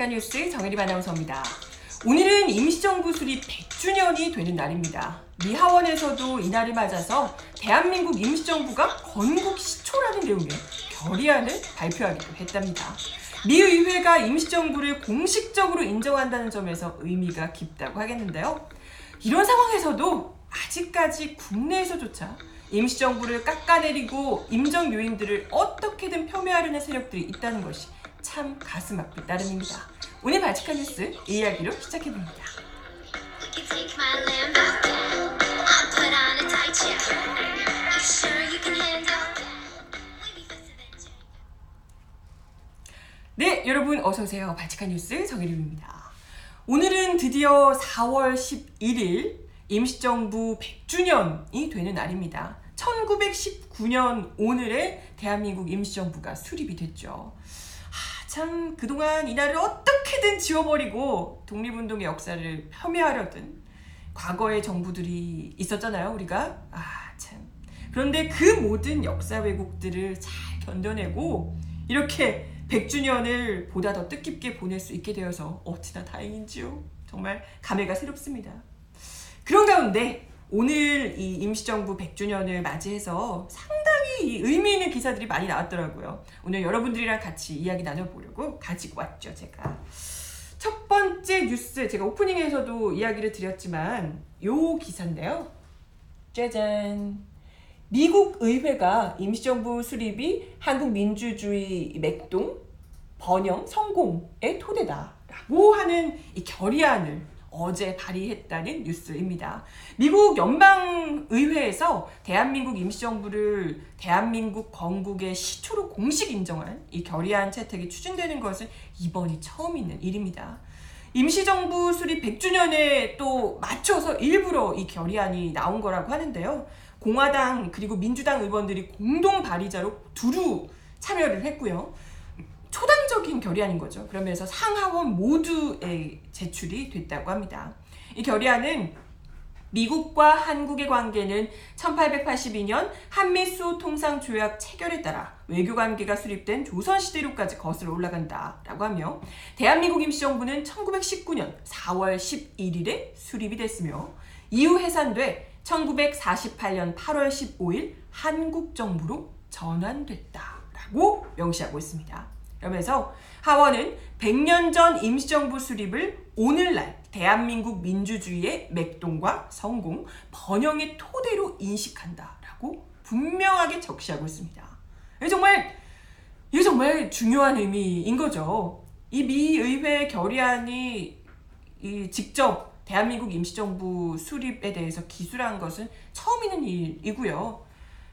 발칙한 뉴스 정혜림 아나운서입니다. 오늘은 임시정부 수립 100주년이 되는 날입니다. 미 하원에서도 이 날을 맞아서 대한민국 임시정부가 건국 시초라는 내용의 결의안을 발표하기도 했답니다. 미 의회가 임시정부를 공식적으로 인정한다는 점에서 의미가 깊다고 하겠는데요. 이런 상황에서도 아직까지 국내에서조차 임시정부를 깎아내리고 임정 요인들을 어떻게든 폄훼하려는 세력들이 있다는 것이 참 가슴 아플 따름입니다. 오늘 발칙한 뉴스 이 이야기로 시작해봅니다. 네, 여러분 어서 오세요. 발칙한 뉴스 정혜림입니다. 오늘은 드디어 4월 11일 임시정부 100주년이 되는 날입니다. 1919년 오늘에 대한민국 임시정부가 수립이 됐죠. 아, 참 그동안 이날을 어떻게든 지워버리고 독립운동의 역사를 폄훼하려던 과거의 정부들이 있었잖아요, 우리가. 아, 참. 그런데 그 모든 역사 왜곡들을 잘 견뎌내고 이렇게 100주년을 보다 더 뜻깊게 보낼 수 있게 되어서 어찌나 다행인지요. 정말 감회가 새롭습니다. 그런 가운데 오늘 이 임시정부 100주년을 맞이해서 상 당히 이 의미 있는 기사들이 많이 나왔더라고요. 오늘 여러분들이랑 같이 이야기 나눠보려고 가지고 왔죠, 제가. 첫 번째 뉴스, 제가 오프닝에서도 이야기를 드렸지만 요 기사인데요. 짜잔. 미국 의회가 임시정부 수립이 한국 민주주의 맥동 번영 성공의 토대다라고 하는 이 결의안을 어제 발의했다는 뉴스입니다. 미국 연방의회에서 대한민국 임시정부를 대한민국 건국의 시초로 공식 인정한 이 결의안 채택이 추진되는 것은 이번이 처음 있는 일입니다. 임시정부 수립 100주년에 또 맞춰서 일부러 이 결의안이 나온 거라고 하는데요. 공화당 그리고 민주당 의원들이 공동 발의자로 두루 참여를 했고요. 초당적인 결의안인 거죠. 그러면서 상하원 모두에 제출이 됐다고 합니다. 이 결의안은 미국과 한국의 관계는 1882년 한미수 통상 조약 체결에 따라 외교 관계가 수립된 조선시대로까지 거슬러 올라간다라고 하며 대한민국 임시정부는 1919년 4월 11일에 수립이 됐으며 이후 해산돼 1948년 8월 15일 한국 정부로 전환됐다라고 명시하고 있습니다. 그러면서 하원은 100년 전 임시정부 수립을 오늘날 대한민국 민주주의의 맥동과 성공, 번영의 토대로 인식한다라고 분명하게 적시하고 있습니다. 이게 정말 이게 정말 중요한 의미인 거죠. 이 미 의회 결의안이 이 직접 대한민국 임시정부 수립에 대해서 기술한 것은 처음 있는 일이고요.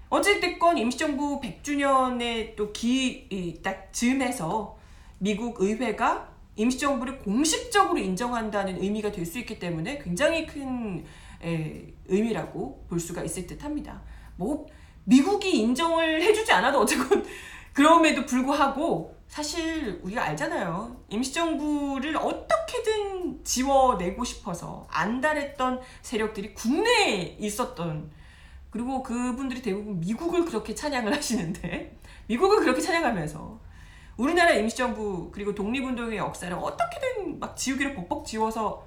어찌됐건 임시정부 100주년에 또 기딱 즈음해서 미국 의회가 임시정부를 공식적으로 인정한다는 의미가 될 수 있기 때문에 굉장히 큰 에, 의미라고 볼 수가 있을 듯 합니다. 뭐, 미국이 인정을 해주지 않아도 어쨌건 그럼에도 불구하고 사실 우리가 알잖아요. 임시정부를 어떻게든 지워내고 싶어서 안달했던 세력들이 국내에 있었던 그리고 그분들이 대부분 미국을 그렇게 찬양을 하시는데 미국을 그렇게 찬양하면서 우리나라 임시정부 그리고 독립운동의 역사를 어떻게든 막 지우기를 벅벅 지워서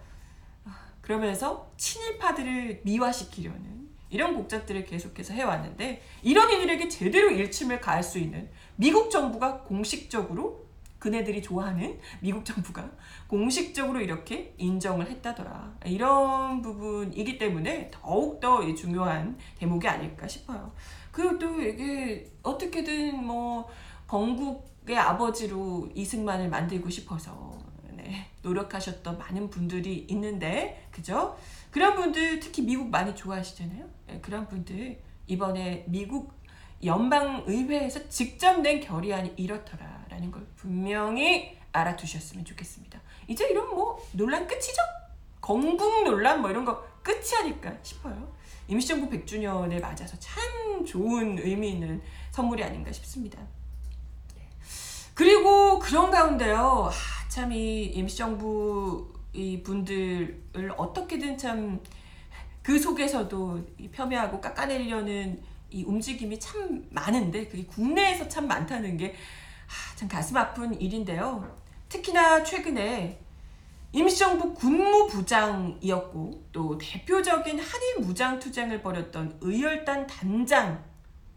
아, 그러면서 친일파들을 미화시키려는 이런 곡작들을 계속해서 해왔는데 이런 이들에게 제대로 일침을 가할 수 있는 미국 정부가 공식적으로 그네들이 좋아하는 미국 정부가 공식적으로 이렇게 인정을 했다더라. 이런 부분이기 때문에 더욱더 중요한 대목이 아닐까 싶어요. 그리고 또 이게 어떻게든 뭐 건국의 아버지로 이승만을 만들고 싶어서 네, 노력하셨던 많은 분들이 있는데 그죠? 그런 분들 특히 미국 많이 좋아하시잖아요. 네, 그런 분들 이번에 미국 연방의회에서 직접 낸 결의안이 이렇더라라는 걸 분명히 알아두셨으면 좋겠습니다. 이제 이런 뭐 논란 끝이죠? 건국 논란 뭐 이런 거 끝이 아닐까 싶어요. 임시정부 100주년을 맞아서 참 좋은 의미 있는 선물이 아닌가 싶습니다. 네. 그리고 그런 가운데요. 아, 참이 임시정부 이 분들을 어떻게든 참 그 속에서도 이 폄훼하고 깎아내리려는 이 움직임이 참 많은데 그게 국내에서 참 많다는 게 참 가슴 아픈 일인데요. 특히나 최근에 임시정부 군무부장이었고 또 대표적인 한일 무장 투쟁을 벌였던 의열단 단장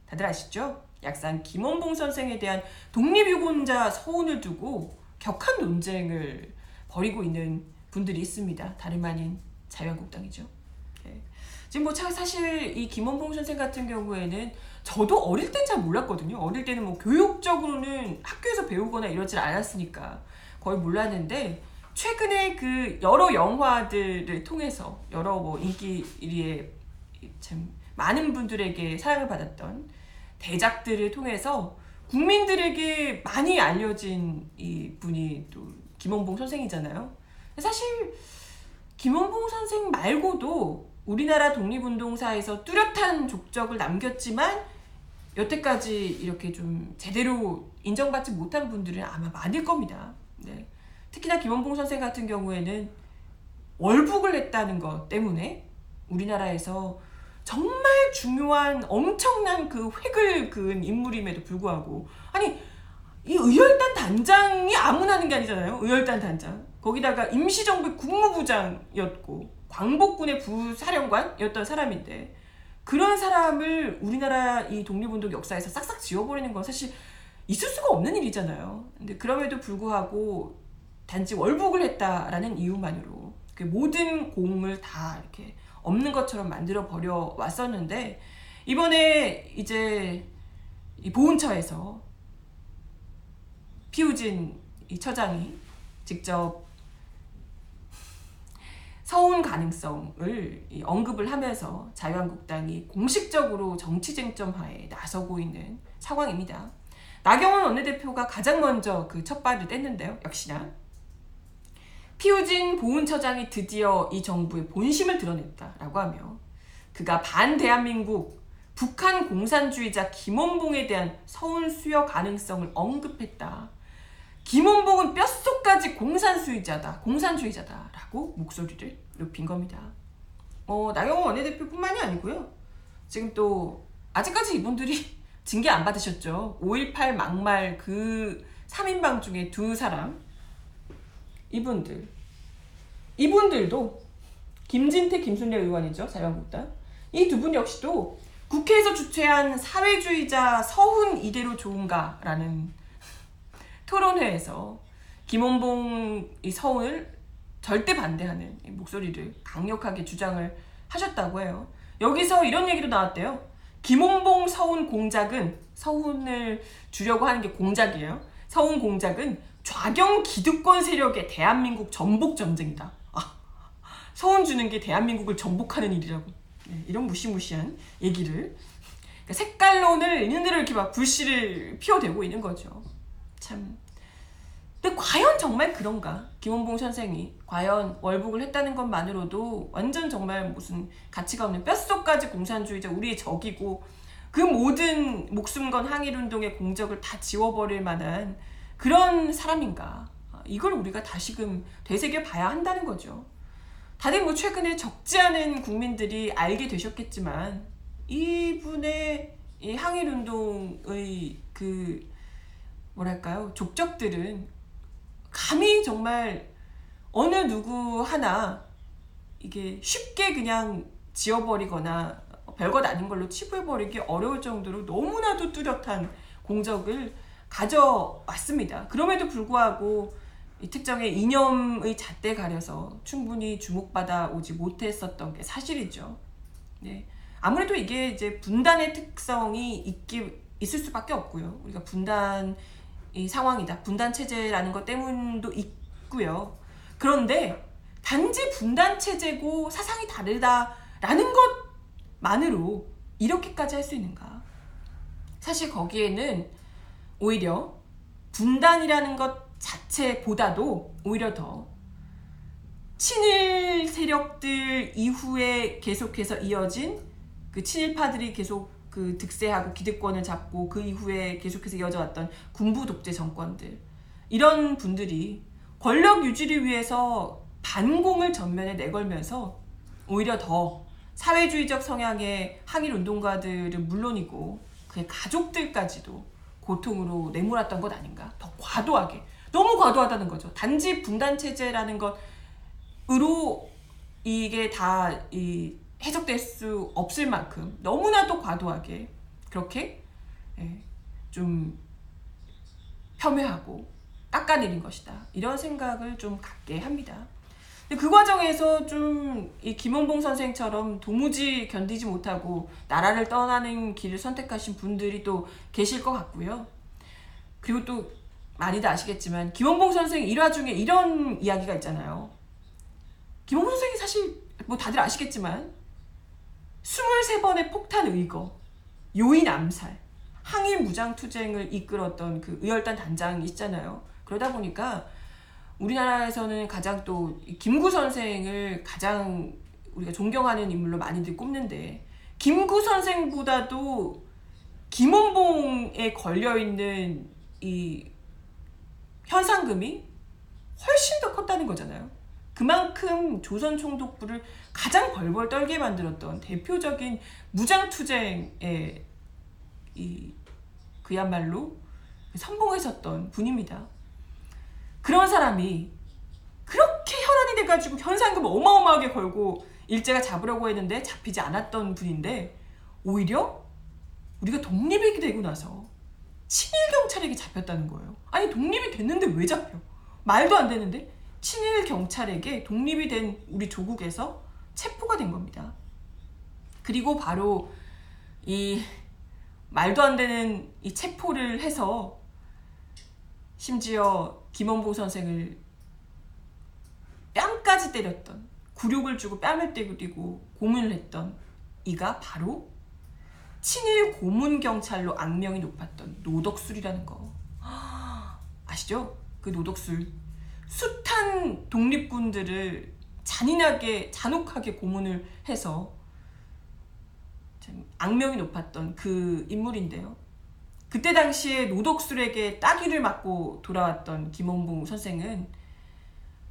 다들 아시죠? 약산 김원봉 선생에 대한 독립유공자 서운을 두고 격한 논쟁을 벌이고 있는 분들이 있습니다. 다름 아닌 자유한국당이죠. 네. 지금 뭐 차- 사실 이 김원봉 선생 같은 경우에는 저도 어릴 땐 잘 몰랐거든요. 어릴 때는 뭐 교육적으로는 학교에서 배우거나 이러질 않았으니까 거의 몰랐는데 최근에 그 여러 영화들을 통해서 여러 뭐 인기 1위에 참 많은 분들에게 사랑을 받았던 대작들을 통해서 국민들에게 많이 알려진 이 분이 또 김원봉 선생이잖아요. 사실 김원봉 선생 말고도 우리나라 독립운동사에서 뚜렷한 족적을 남겼지만 여태까지 이렇게 좀 제대로 인정받지 못한 분들은 아마 많을 겁니다. 네. 특히나 김원봉 선생 같은 경우에는 월북을 했다는 것 때문에 우리나라에서 정말 중요한 엄청난 그 획을 그은 인물임에도 불구하고 아니 이 의열단 단장이 아무나 하는 게 아니잖아요. 의열단 단장. 거기다가 임시정부 국무부장이었고 광복군의 부사령관이었던 사람인데 그런 사람을 우리나라 이 독립운동 역사에서 싹싹 지워버리는 건 사실 있을 수가 없는 일이잖아요. 근데 그럼에도 불구하고 단지 월북을 했다라는 이유만으로 그 모든 공을 다 이렇게 없는 것처럼 만들어 버려 왔었는데 이번에 이제 이 보훈처에서 피우진 이 처장이 직접 서운 가능성을 이 언급을 하면서 자유한국당이 공식적으로 정치 쟁점화에 나서고 있는 상황입니다. 나경원 원내대표가 가장 먼저 그 첫 발을 뗐는데요. 역시나 피우진 보훈처장이 드디어 이 정부의 본심을 드러냈다라고 하며 그가 반대한민국 북한 공산주의자 김원봉에 대한 서운 수여 가능성을 언급했다. 김원봉은 뼛속까지 공산주의자다, 공산주의자다라고 목소리를 높인 겁니다. 어, 나경원 원내대표뿐만이 아니고요. 지금 또 아직까지 이분들이 징계 안 받으셨죠. 5.18 막말 그 3인방 중에 두 사람 이분들 이분들도 김진태, 김순례 의원이죠. 자유한국당 이 두 분 역시도 국회에서 주최한 사회주의자 서훈 이대로 좋은가라는 토론회에서 김원봉 이 서훈을 절대 반대하는 이 목소리를 강력하게 주장을 하셨다고 해요. 여기서 이런 얘기도 나왔대요. 김원봉 서훈 공작은 서훈을 주려고 하는 게 공작이에요. 서훈 공작은 좌경 기득권 세력의 대한민국 전복 전쟁이다. 아, 서훈 주는 게 대한민국을 전복하는 일이라고. 네, 이런 무시무시한 얘기를 그러니까 색깔론을 있는대로 이렇게 막 불씨를 피워대고 있는 거죠. 참. 근데 과연 정말 그런가? 김원봉 선생이 과연 월북을 했다는 것만으로도 완전 정말 무슨 가치가 없는 뼛속까지 공산주의자 우리의 적이고 그 모든 목숨 건 항일운동의 공적을 다 지워버릴 만한 그런 사람인가? 아, 이걸 우리가 다시금 되새겨 봐야 한다는 거죠. 다들 뭐 최근에 적지 않은 국민들이 알게 되셨겠지만 이분의 이 항일운동의 그 뭐랄까요 족적들은 감히 정말 어느 누구 하나 이게 쉽게 그냥 지워버리거나 별것 아닌 걸로 치부해버리기 어려울 정도로 너무나도 뚜렷한 공적을 가져왔습니다. 그럼에도 불구하고 이 특정의 이념의 잣대 가려서 충분히 주목받아 오지 못했었던 게 사실이죠. 네. 아무래도 이게 이제 분단의 특성이 있기, 있을 수밖에 없고요. 우리가 분단 이 상황이다. 분단 체제라는 것 때문도 있고요. 그런데 단지 분단 체제고 사상이 다르다라는 것만으로 이렇게까지 할 수 있는가? 사실 거기에는 오히려 분단이라는 것 자체보다도 오히려 더 친일 세력들 이후에 계속해서 이어진 그 친일파들이 계속 그 득세하고 기득권을 잡고 그 이후에 계속해서 이어져왔던 군부 독재 정권들. 이런 분들이 권력 유지를 위해서 반공을 전면에 내걸면서 오히려 더 사회주의적 성향의 항일 운동가들은 물론이고 그의 가족들까지도 고통으로 내몰았던 것 아닌가. 더 과도하게. 너무 과도하다는 거죠. 단지 분단 체제라는 것으로 이게 다 이 해석될 수 없을 만큼 너무나도 과도하게 그렇게 예, 좀 폄훼하고 깎아내린 것이다. 이런 생각을 좀 갖게 합니다. 근데 그 과정에서 좀 이 김원봉 선생처럼 도무지 견디지 못하고 나라를 떠나는 길을 선택하신 분들이 또 계실 것 같고요. 그리고 또 많이들 아시겠지만 김원봉 선생 일화 중에 이런 이야기가 있잖아요. 김원봉 선생이 사실 뭐 다들 아시겠지만 23번의 폭탄 의거, 요인 암살, 항일 무장 투쟁을 이끌었던 그 의열단 단장이 있잖아요. 그러다 보니까 우리나라에서는 가장 또이 김구 선생을 가장 우리가 존경하는 인물로 많이들 꼽는데 김구 선생보다도 김원봉에 걸려 있는 이 현상금이 훨씬 더 컸다는 거잖아요. 그만큼 조선 총독부를 가장 벌벌 떨게 만들었던 대표적인 무장 투쟁의 이 그야말로 선봉했었던 분입니다. 그런 사람이 그렇게 혈안이 돼가지고 현상금 어마어마하게 걸고 일제가 잡으려고 했는데 잡히지 않았던 분인데 오히려 우리가 독립이 되고 나서 친일 경찰에게 잡혔다는 거예요. 아니 독립이 됐는데 왜 잡혀? 말도 안 되는데 친일 경찰에게 독립이 된 우리 조국에서 체포가 된 겁니다. 그리고 바로 이 말도 안 되는 이 체포를 해서 심지어 김원봉 선생을 뺨까지 때렸던 굴욕을 주고 뺨을 때리고 고문을 했던 이가 바로 친일 고문 경찰로 악명이 높았던 노덕술이라는 거 아시죠? 그 노덕술 숱한 독립군들을 잔인하게 잔혹하게 고문을 해서 참 악명이 높았던 그 인물인데요. 그때 당시에 노덕술에게 따귀를 맞고 돌아왔던 김원봉 선생은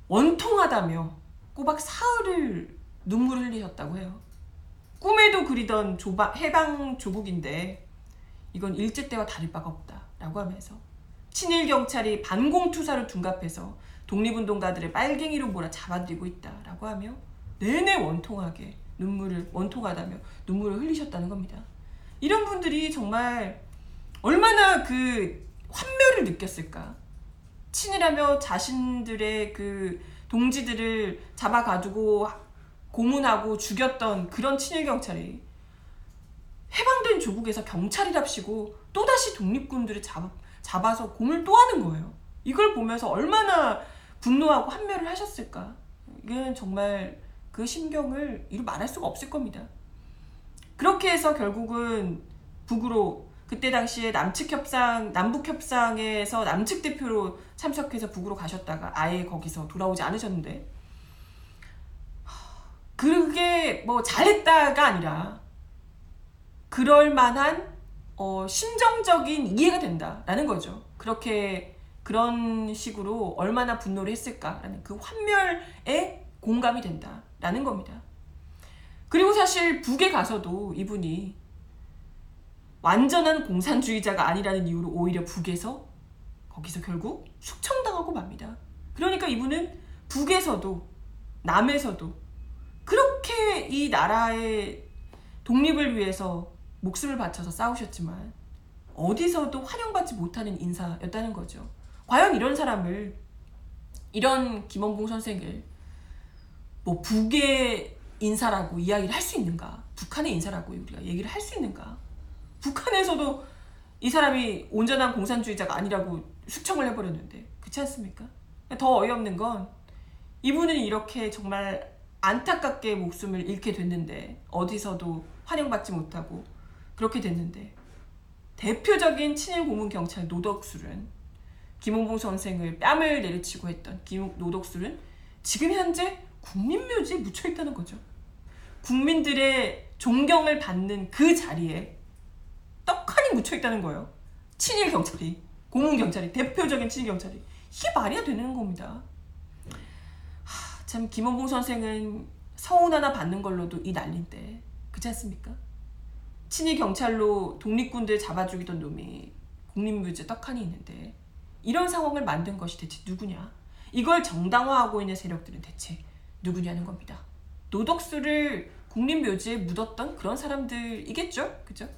원통하다며 꼬박 사흘을 눈물을 흘리셨다고 해요. 꿈에도 그리던 조바, 해방 조국인데 이건 일제 때와 다를 바가 없다라고 하면서 친일 경찰이 반공 투사를 둔갑해서 독립운동가들을 빨갱이로 몰아 잡아들이고 있다라고 하며 내내 원통하게 눈물을 원통하다며 눈물을 흘리셨다는 겁니다. 이런 분들이 정말 얼마나 그 환멸을 느꼈을까? 친일하며 자신들의 그 동지들을 잡아 가지고 고문하고 죽였던 그런 친일 경찰이 해방된 조국에서 경찰이랍시고 또다시 독립군들을 잡, 잡아서 고문을 또 하는 거예요. 이걸 보면서 얼마나 분노하고 환멸을 하셨을까? 이건 정말 그 심경을 이루 말할 수가 없을 겁니다. 그렇게 해서 결국은 북으로 그때 당시에 남측 협상, 남북 협상에서 남측 대표로 참석해서 북으로 가셨다가 아예 거기서 돌아오지 않으셨는데 그게 뭐 잘했다가 아니라 그럴 만한 어, 심정적인 이해가 된다라는 거죠. 그렇게 그런 식으로 얼마나 분노를 했을까라는 그 환멸에 공감이 된다라는 겁니다. 그리고 사실 북에 가서도 이분이 완전한 공산주의자가 아니라는 이유로 오히려 북에서 거기서 결국 숙청당하고 맙니다. 그러니까 이분은 북에서도 남에서도 그렇게 이 나라의 독립을 위해서 목숨을 바쳐서 싸우셨지만 어디서도 환영받지 못하는 인사였다는 거죠. 과연 이런 사람을 이런 김원봉 선생을 뭐 북의 인사라고 이야기를 할 수 있는가? 북한의 인사라고 우리가 얘기를 할 수 있는가? 북한에서도 이 사람이 온전한 공산주의자가 아니라고 숙청을 해버렸는데 그렇지 않습니까? 더 어이없는 건 이분은 이렇게 정말 안타깝게 목숨을 잃게 됐는데 어디서도 환영받지 못하고 그렇게 됐는데 대표적인 친일 고문 경찰 노덕술은 김홍봉 선생을 뺨을 내리치고 했던 김 노덕술은 지금 현재 국민묘지에 묻혀 있다는 거죠. 국민들의 존경을 받는 그 자리에 떡하니 묻혀 있다는 거예요. 친일 경찰이 고문 경찰이 대표적인 친일 경찰이 이게 말이야 되는 겁니다. 하, 참 김원봉 선생은 서운 하나 받는 걸로도 이 난린데 그렇지 않습니까? 친일 경찰로 독립군들 잡아 죽이던 놈이 국립묘지에 떡하니 있는데 이런 상황을 만든 것이 대체 누구냐? 이걸 정당화하고 있는 세력들은 대체 누구냐는 겁니다. 노덕수를 국립묘지에 묻었던 그런 사람들이겠죠? 그죠?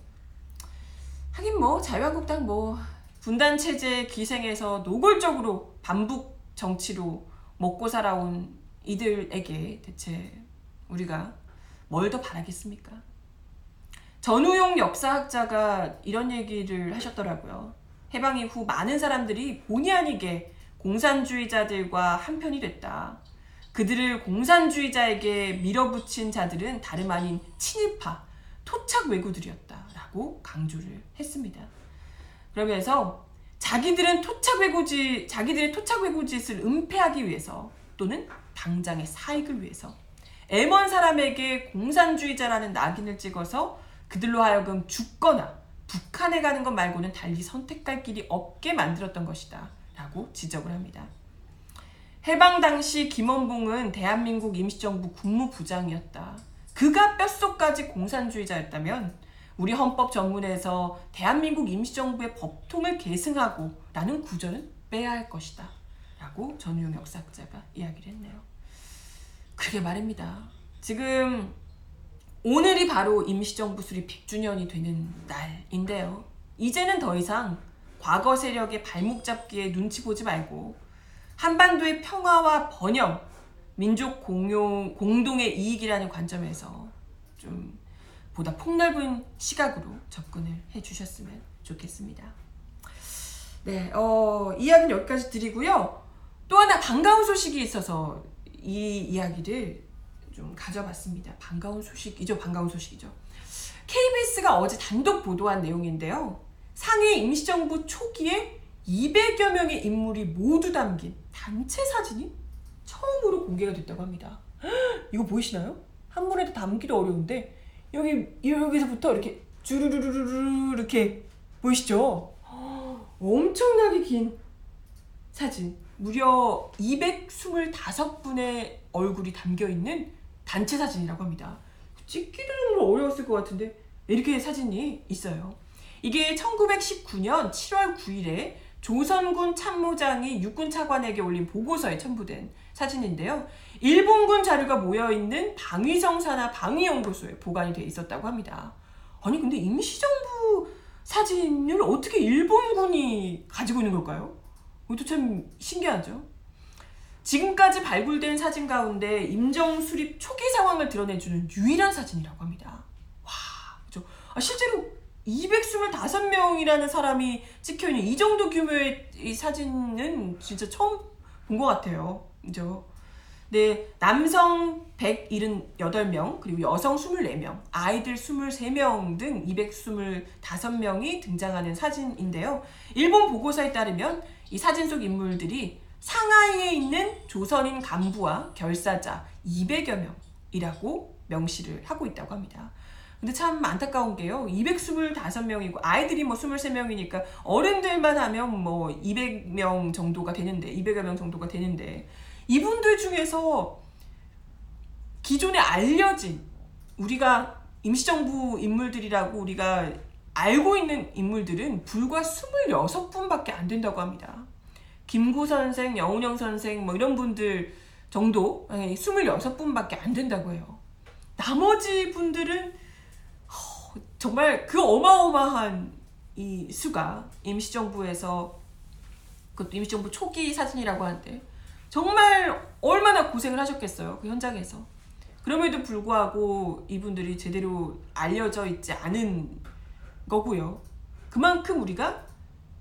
하긴 뭐 자유한국당 뭐 분단 체제 기생에서 노골적으로 반북 정치로 먹고 살아온 이들에게 대체 우리가 뭘 더 바라겠습니까? 전우용 역사학자가 이런 얘기를 하셨더라고요. 해방 이후 많은 사람들이 본의 아니게 공산주의자들과 한편이 됐다. 그들을 공산주의자에게 밀어붙인 자들은 다름 아닌 친일파, 토착 왜구들이었다라고 강조를 했습니다. 그러면서 자기들은 토착 왜구지, 자기들의 토착 왜구 짓을 은폐하기 위해서 또는 당장의 사익을 위해서 애먼 사람에게 공산주의자라는 낙인을 찍어서 그들로 하여금 죽거나 북한에 가는 것 말고는 달리 선택할 길이 없게 만들었던 것이다. 라고 지적을 합니다. 해방 당시 김원봉은 대한민국 임시정부 국무부장이었다. 그가 뼛속까지 공산주의자였다면 우리 헌법 전문에서 대한민국 임시정부의 법통을 계승하고 라는 구절은 빼야 할 것이다. 라고 전우용 역사학자가 이야기를 했네요. 그게 말입니다. 지금 오늘이 바로 임시정부 수립 100주년이 되는 날인데요. 이제는 더 이상 과거 세력의 발목 잡기에 눈치 보지 말고 한반도의 평화와 번영, 민족 공용, 공동의 이익이라는 관점에서 좀 보다 폭넓은 시각으로 접근을 해 주셨으면 좋겠습니다. 네, 어, 이야기는 여기까지 드리고요. 또 하나 반가운 소식이 있어서 이 이야기를 좀 가져봤습니다. 반가운 소식이죠. 반가운 소식이죠. KBS가 어제 단독 보도한 내용인데요. 상해 임시정부 초기에 200여 명의 인물이 모두 담긴 단체 사진이 처음으로 공개가 됐다고 합니다. 이거 보이시나요? 한 번에도 담기도 어려운데 여기 여기서부터 이렇게 주르르르르 이렇게 보이시죠? 엄청나게 긴 사진. 무려 225분의 얼굴이 담겨 있는 단체 사진이라고 합니다. 찍기는 어려웠을 것 같은데 이렇게 사진이 있어요. 이게 1919년 7월 9일에 조선군 참모장이 육군 차관에게 올린 보고서에 첨부된 사진인데요. 일본군 자료가 모여 있는 방위성 산하 방위연구소에 보관이 돼 있었다고 합니다. 아니 근데 임시정부 사진을 어떻게 일본군이 가지고 있는 걸까요? 이것도 참 신기하죠. 지금까지 발굴된 사진 가운데 임정 수립 초기 상황을 드러내주는 유일한 사진이라고 합니다. 와, 그죠? 아, 실제로 225명이라는 사람이 찍혀있는 이 정도 규모의 이 사진은 진짜 처음 본 것 같아요. 그죠? 네, 남성 178명, 그리고 여성 24명, 아이들 23명 등 225명이 등장하는 사진인데요. 일본 보고서에 따르면 이 사진 속 인물들이 상하이에 있는 조선인 간부와 결사자 200여 명이라고 명시를 하고 있다고 합니다. 근데 참 안타까운 게요. 225명이고 아이들이 뭐 23명이니까 어른들만 하면 뭐 200명 정도가 되는데 200여 명 정도가 되는데 이분들 중에서 기존에 알려진 우리가 임시정부 인물들이라고 우리가 알고 있는 인물들은 불과 26분밖에 안 된다고 합니다. 김구 선생, 여운영 선생 뭐 이런 분들 정도 26분밖에 안 된다고 해요. 나머지 분들은 정말 그 어마어마한 이 수가 임시정부에서 그것도 임시정부 초기 사진이라고 하는데 정말 얼마나 고생을 하셨겠어요 그 현장에서 그럼에도 불구하고 이분들이 제대로 알려져 있지 않은 거고요 그만큼 우리가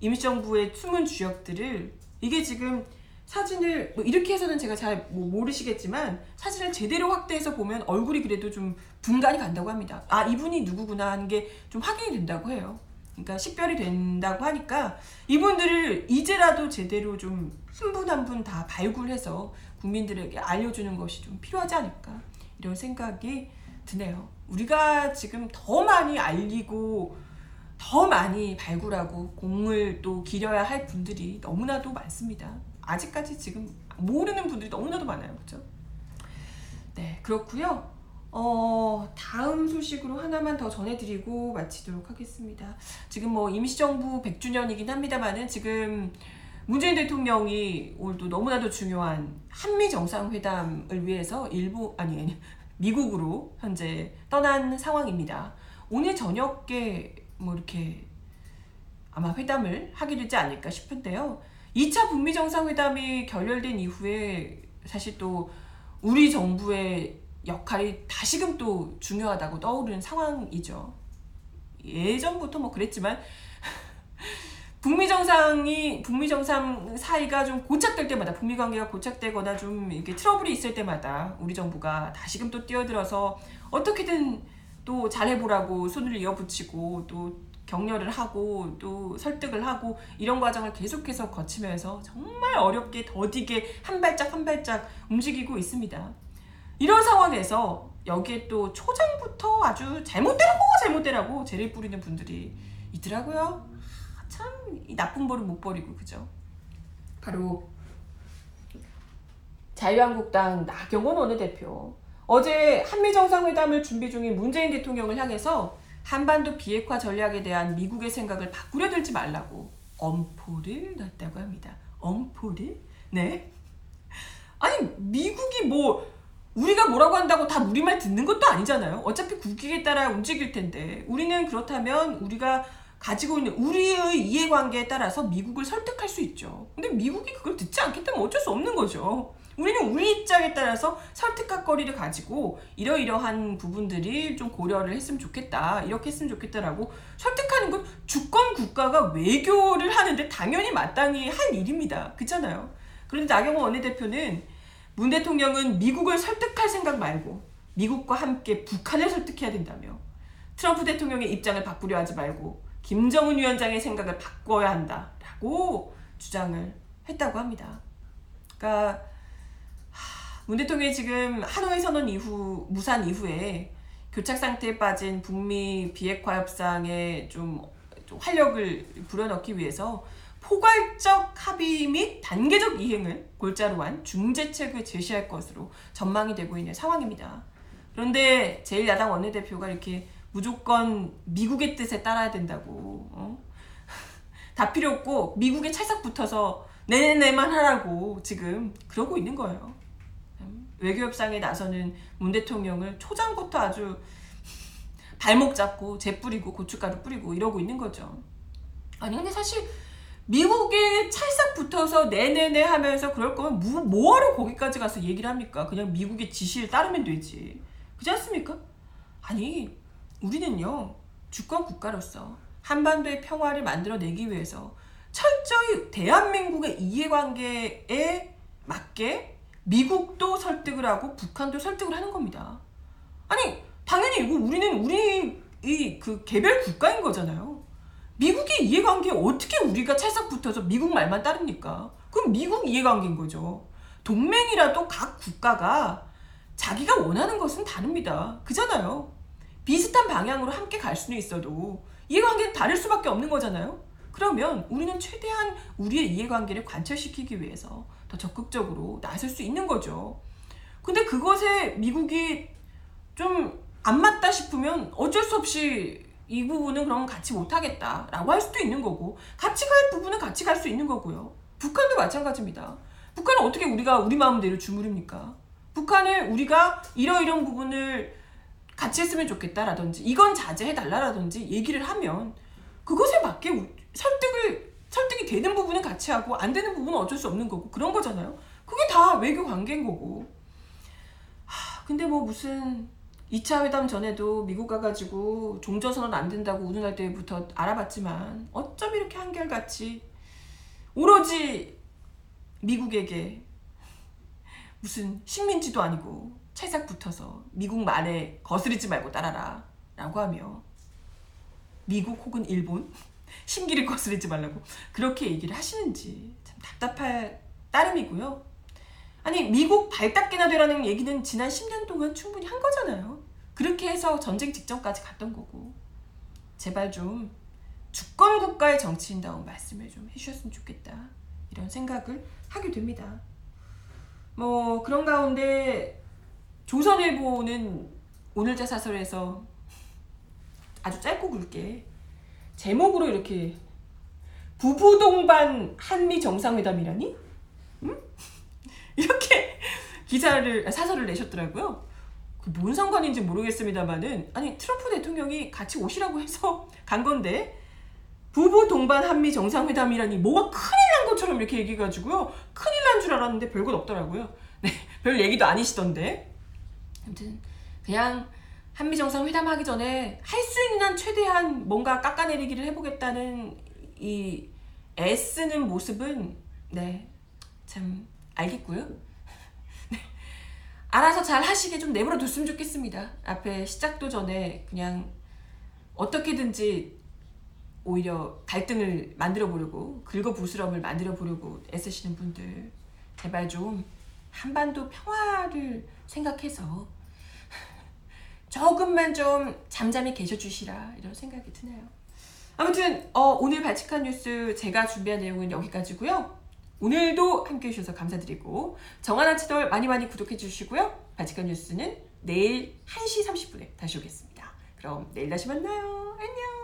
임시정부의 숨은 주역들을 이게 지금 사진을 뭐 이렇게 해서는 제가 잘 뭐 모르시겠지만 사진을 제대로 확대해서 보면 얼굴이 그래도 좀 분간이 간다고 합니다. 아 이분이 누구구나 하는 게 좀 확인이 된다고 해요. 그러니까 식별이 된다고 하니까 이분들을 이제라도 제대로 좀 한 분 한 분 다 발굴해서 국민들에게 알려주는 것이 좀 필요하지 않을까 이런 생각이 드네요. 우리가 지금 더 많이 알리고 더 많이 발굴하고 공을 또 기려야 할 분들이 너무나도 많습니다. 아직까지 지금 모르는 분들이 너무나도 많아요. 그죠? 네, 그렇고요. 어, 다음 소식으로 하나만 더 전해드리고 마치도록 하겠습니다. 지금 뭐 임시정부 100주년이긴 합니다만은 지금 문재인 대통령이 오늘도 너무나도 중요한 한미 정상회담을 위해서 일부 아니 아니 미국으로 현재 떠난 상황입니다. 오늘 저녁에 뭐 이렇게 아마 회담을 하게 되지 않을까 싶은데요. 2차 북미 정상회담이 결렬된 이후에 사실 또 우리 정부의 역할이 다시금 또 중요하다고 떠오르는 상황이죠. 예전부터 뭐 그랬지만 북미 정상이 북미 정상 사이가 좀 고착될 때마다 북미 관계가 고착되거나 좀 이렇게 트러블이 있을 때마다 우리 정부가 다시금 또 뛰어들어서 어떻게든 또 잘해보라고 손을 이어붙이고 또 격려를 하고 또 설득을 하고 이런 과정을 계속해서 거치면서 정말 어렵게 더디게 한 발짝 한 발짝 움직이고 있습니다. 이런 상황에서 여기에 또 초장부터 아주 잘못되라고 잘못되라고 죄를 뿌리는 분들이 있더라고요. 참이 나쁜 버릇 못 버리고 그죠? 바로 자유한국당 나경원 원내대표 어제 한미 정상회담을 준비 중인 문재인 대통령을 향해서 한반도 비핵화 전략에 대한 미국의 생각을 바꾸려 들지 말라고 엄포를 놨다고 합니다. 엄포를? 네. 아니 미국이 뭐 우리가 뭐라고 한다고 다 우리 말 듣는 것도 아니잖아요. 어차피 국익에 따라 움직일 텐데 우리는 그렇다면 우리가 가지고 있는 우리의 이해관계에 따라서 미국을 설득할 수 있죠. 근데 미국이 그걸 듣지 않겠다면 어쩔 수 없는 거죠. 우리는 우리 입장에 따라서 설득할 거리를 가지고 이러이러한 부분들이 좀 고려를 했으면 좋겠다. 이렇게 했으면 좋겠다라고 설득하는 건 주권 국가가 외교를 하는데 당연히 마땅히 할 일입니다. 그렇잖아요. 그런데 나경원 원내대표는 문 대통령은 미국을 설득할 생각 말고 미국과 함께 북한을 설득해야 된다며 트럼프 대통령의 입장을 바꾸려 하지 말고 김정은 위원장의 생각을 바꿔야 한다라고 주장을 했다고 합니다. 그러니까 문 대통령이 지금 하노이 선언 이후 무산 이후에 교착 상태에 빠진 북미 비핵화 협상에 좀, 좀 활력을 불어넣기 위해서 포괄적 합의 및 단계적 이행을 골자로 한 중재책을 제시할 것으로 전망이 되고 있는 상황입니다. 그런데 제1야당 원내대표가 이렇게 무조건 미국의 뜻에 따라야 된다고 어? 다 필요 없고 미국의 찰싹 붙어서 내내내만 하라고 지금 그러고 있는 거예요. 외교 협상에 나서는 문 대통령을 초장부터 아주 발목 잡고 재 뿌리고 고춧가루 뿌리고 이러고 있는 거죠. 아니 근데 사실 미국에 찰싹 붙어서 네네네 하면서 그럴 거면 뭐, 뭐하러 거기까지 가서 얘기를 합니까? 그냥 미국의 지시를 따르면 되지. 그렇지 않습니까? 아니 우리는요 주권 국가로서 한반도의 평화를 만들어내기 위해서 철저히 대한민국의 이해관계에 맞게 미국도 설득을 하고 북한도 설득을 하는 겁니다. 아니 당연히 이거 우리는 우리 이 그 개별 국가인 거잖아요. 미국의 이해관계에 어떻게 우리가 찰싹 붙어서 미국 말만 따릅니까? 그럼 미국 이해관계인 거죠. 동맹이라도 각 국가가 자기가 원하는 것은 다릅니다. 그잖아요. 비슷한 방향으로 함께 갈 수는 있어도 이해관계는 다를 수밖에 없는 거잖아요. 그러면 우리는 최대한 우리의 이해관계를 관철시키기 위해서 더 적극적으로 나설 수 있는 거죠. 근데 그것에 미국이 좀 안 맞다 싶으면 어쩔 수 없이 이 부분은 그럼 같이 못하겠다라고 할 수도 있는 거고 같이 갈 부분은 같이 갈 수 있는 거고요. 북한도 마찬가지입니다. 북한은 어떻게 우리가 우리 마음대로 주무릅니까? 북한을 우리가 이러이런 부분을 같이 했으면 좋겠다라든지 이건 자제해달라라든지 얘기를 하면 그것에 맞게 설득을 설득이 되는 부분은 같이 하고 안 되는 부분은 어쩔 수 없는 거고 그런 거잖아요. 그게 다 외교 관계인 거고. 하, 근데 뭐 무슨 2차 회담 전에도 미국 가가지고 종전선언 안 된다고 운운할 때부터 알아봤지만 어쩜 이렇게 한결같이 오로지 미국에게 무슨 식민지도 아니고 찰싹 붙어서 미국 말에 거스르지 말고 따라라 라고 하며 미국 혹은 일본 심기를 거스르지 말라고 그렇게 얘기를 하시는지 참 답답할 따름이고요. 아니 미국 발닦기나 되라는 얘기는 지난 10년 동안 충분히 한 거잖아요. 그렇게 해서 전쟁 직전까지 갔던 거고 제발 좀 주권 국가의 정치인다운 말씀을 좀 해주셨으면 좋겠다 이런 생각을 하게 됩니다. 뭐 그런 가운데 조선일보는 오늘자 사설에서 아주 짧고 굵게 제목으로 이렇게 부부 동반 한미 정상회담이라니? 음? 이렇게 기사를 아, 사설을 내셨더라고요. 그뭔 상관인지 모르겠습니다만은 아니 트럼프 대통령이 같이 오시라고 해서 간 건데 부부 동반 한미 정상회담이라니 뭐가 큰일 난 것처럼 이렇게 얘기해가지고요 큰일 난 줄 알았는데 별것 없더라고요. 네, 별 얘기도 아니시던데. 아무튼 그냥 한미 정상회담 하기 전에 할 수 있는 한 최대한 뭔가 깎아내리기를 해보겠다는 이 애쓰는 모습은 네 참 알겠고요. 네. 알아서 잘 하시게 좀 내버려 뒀으면 좋겠습니다. 앞에 시작도 전에 그냥 어떻게든지 오히려 갈등을 만들어 보려고 긁어 부스럼을 만들어 보려고 애쓰시는 분들 제발 좀 한반도 평화를 생각해서 조금만 좀 잠잠히 계셔 주시라 이런 생각이 드네요. 아무튼 어, 오늘 발칙한 뉴스 제가 준비한 내용은 여기까지고요. 오늘도 함께 해주셔서 감사드리고 정하나 치돌 많이 많이 구독해 주시고요. 발칙한 뉴스는 내일 1시 30분에 다시 오겠습니다. 그럼 내일 다시 만나요. 안녕.